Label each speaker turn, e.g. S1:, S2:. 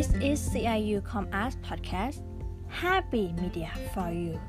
S1: This is CIU Com Arts Podcast. Happy Media for you.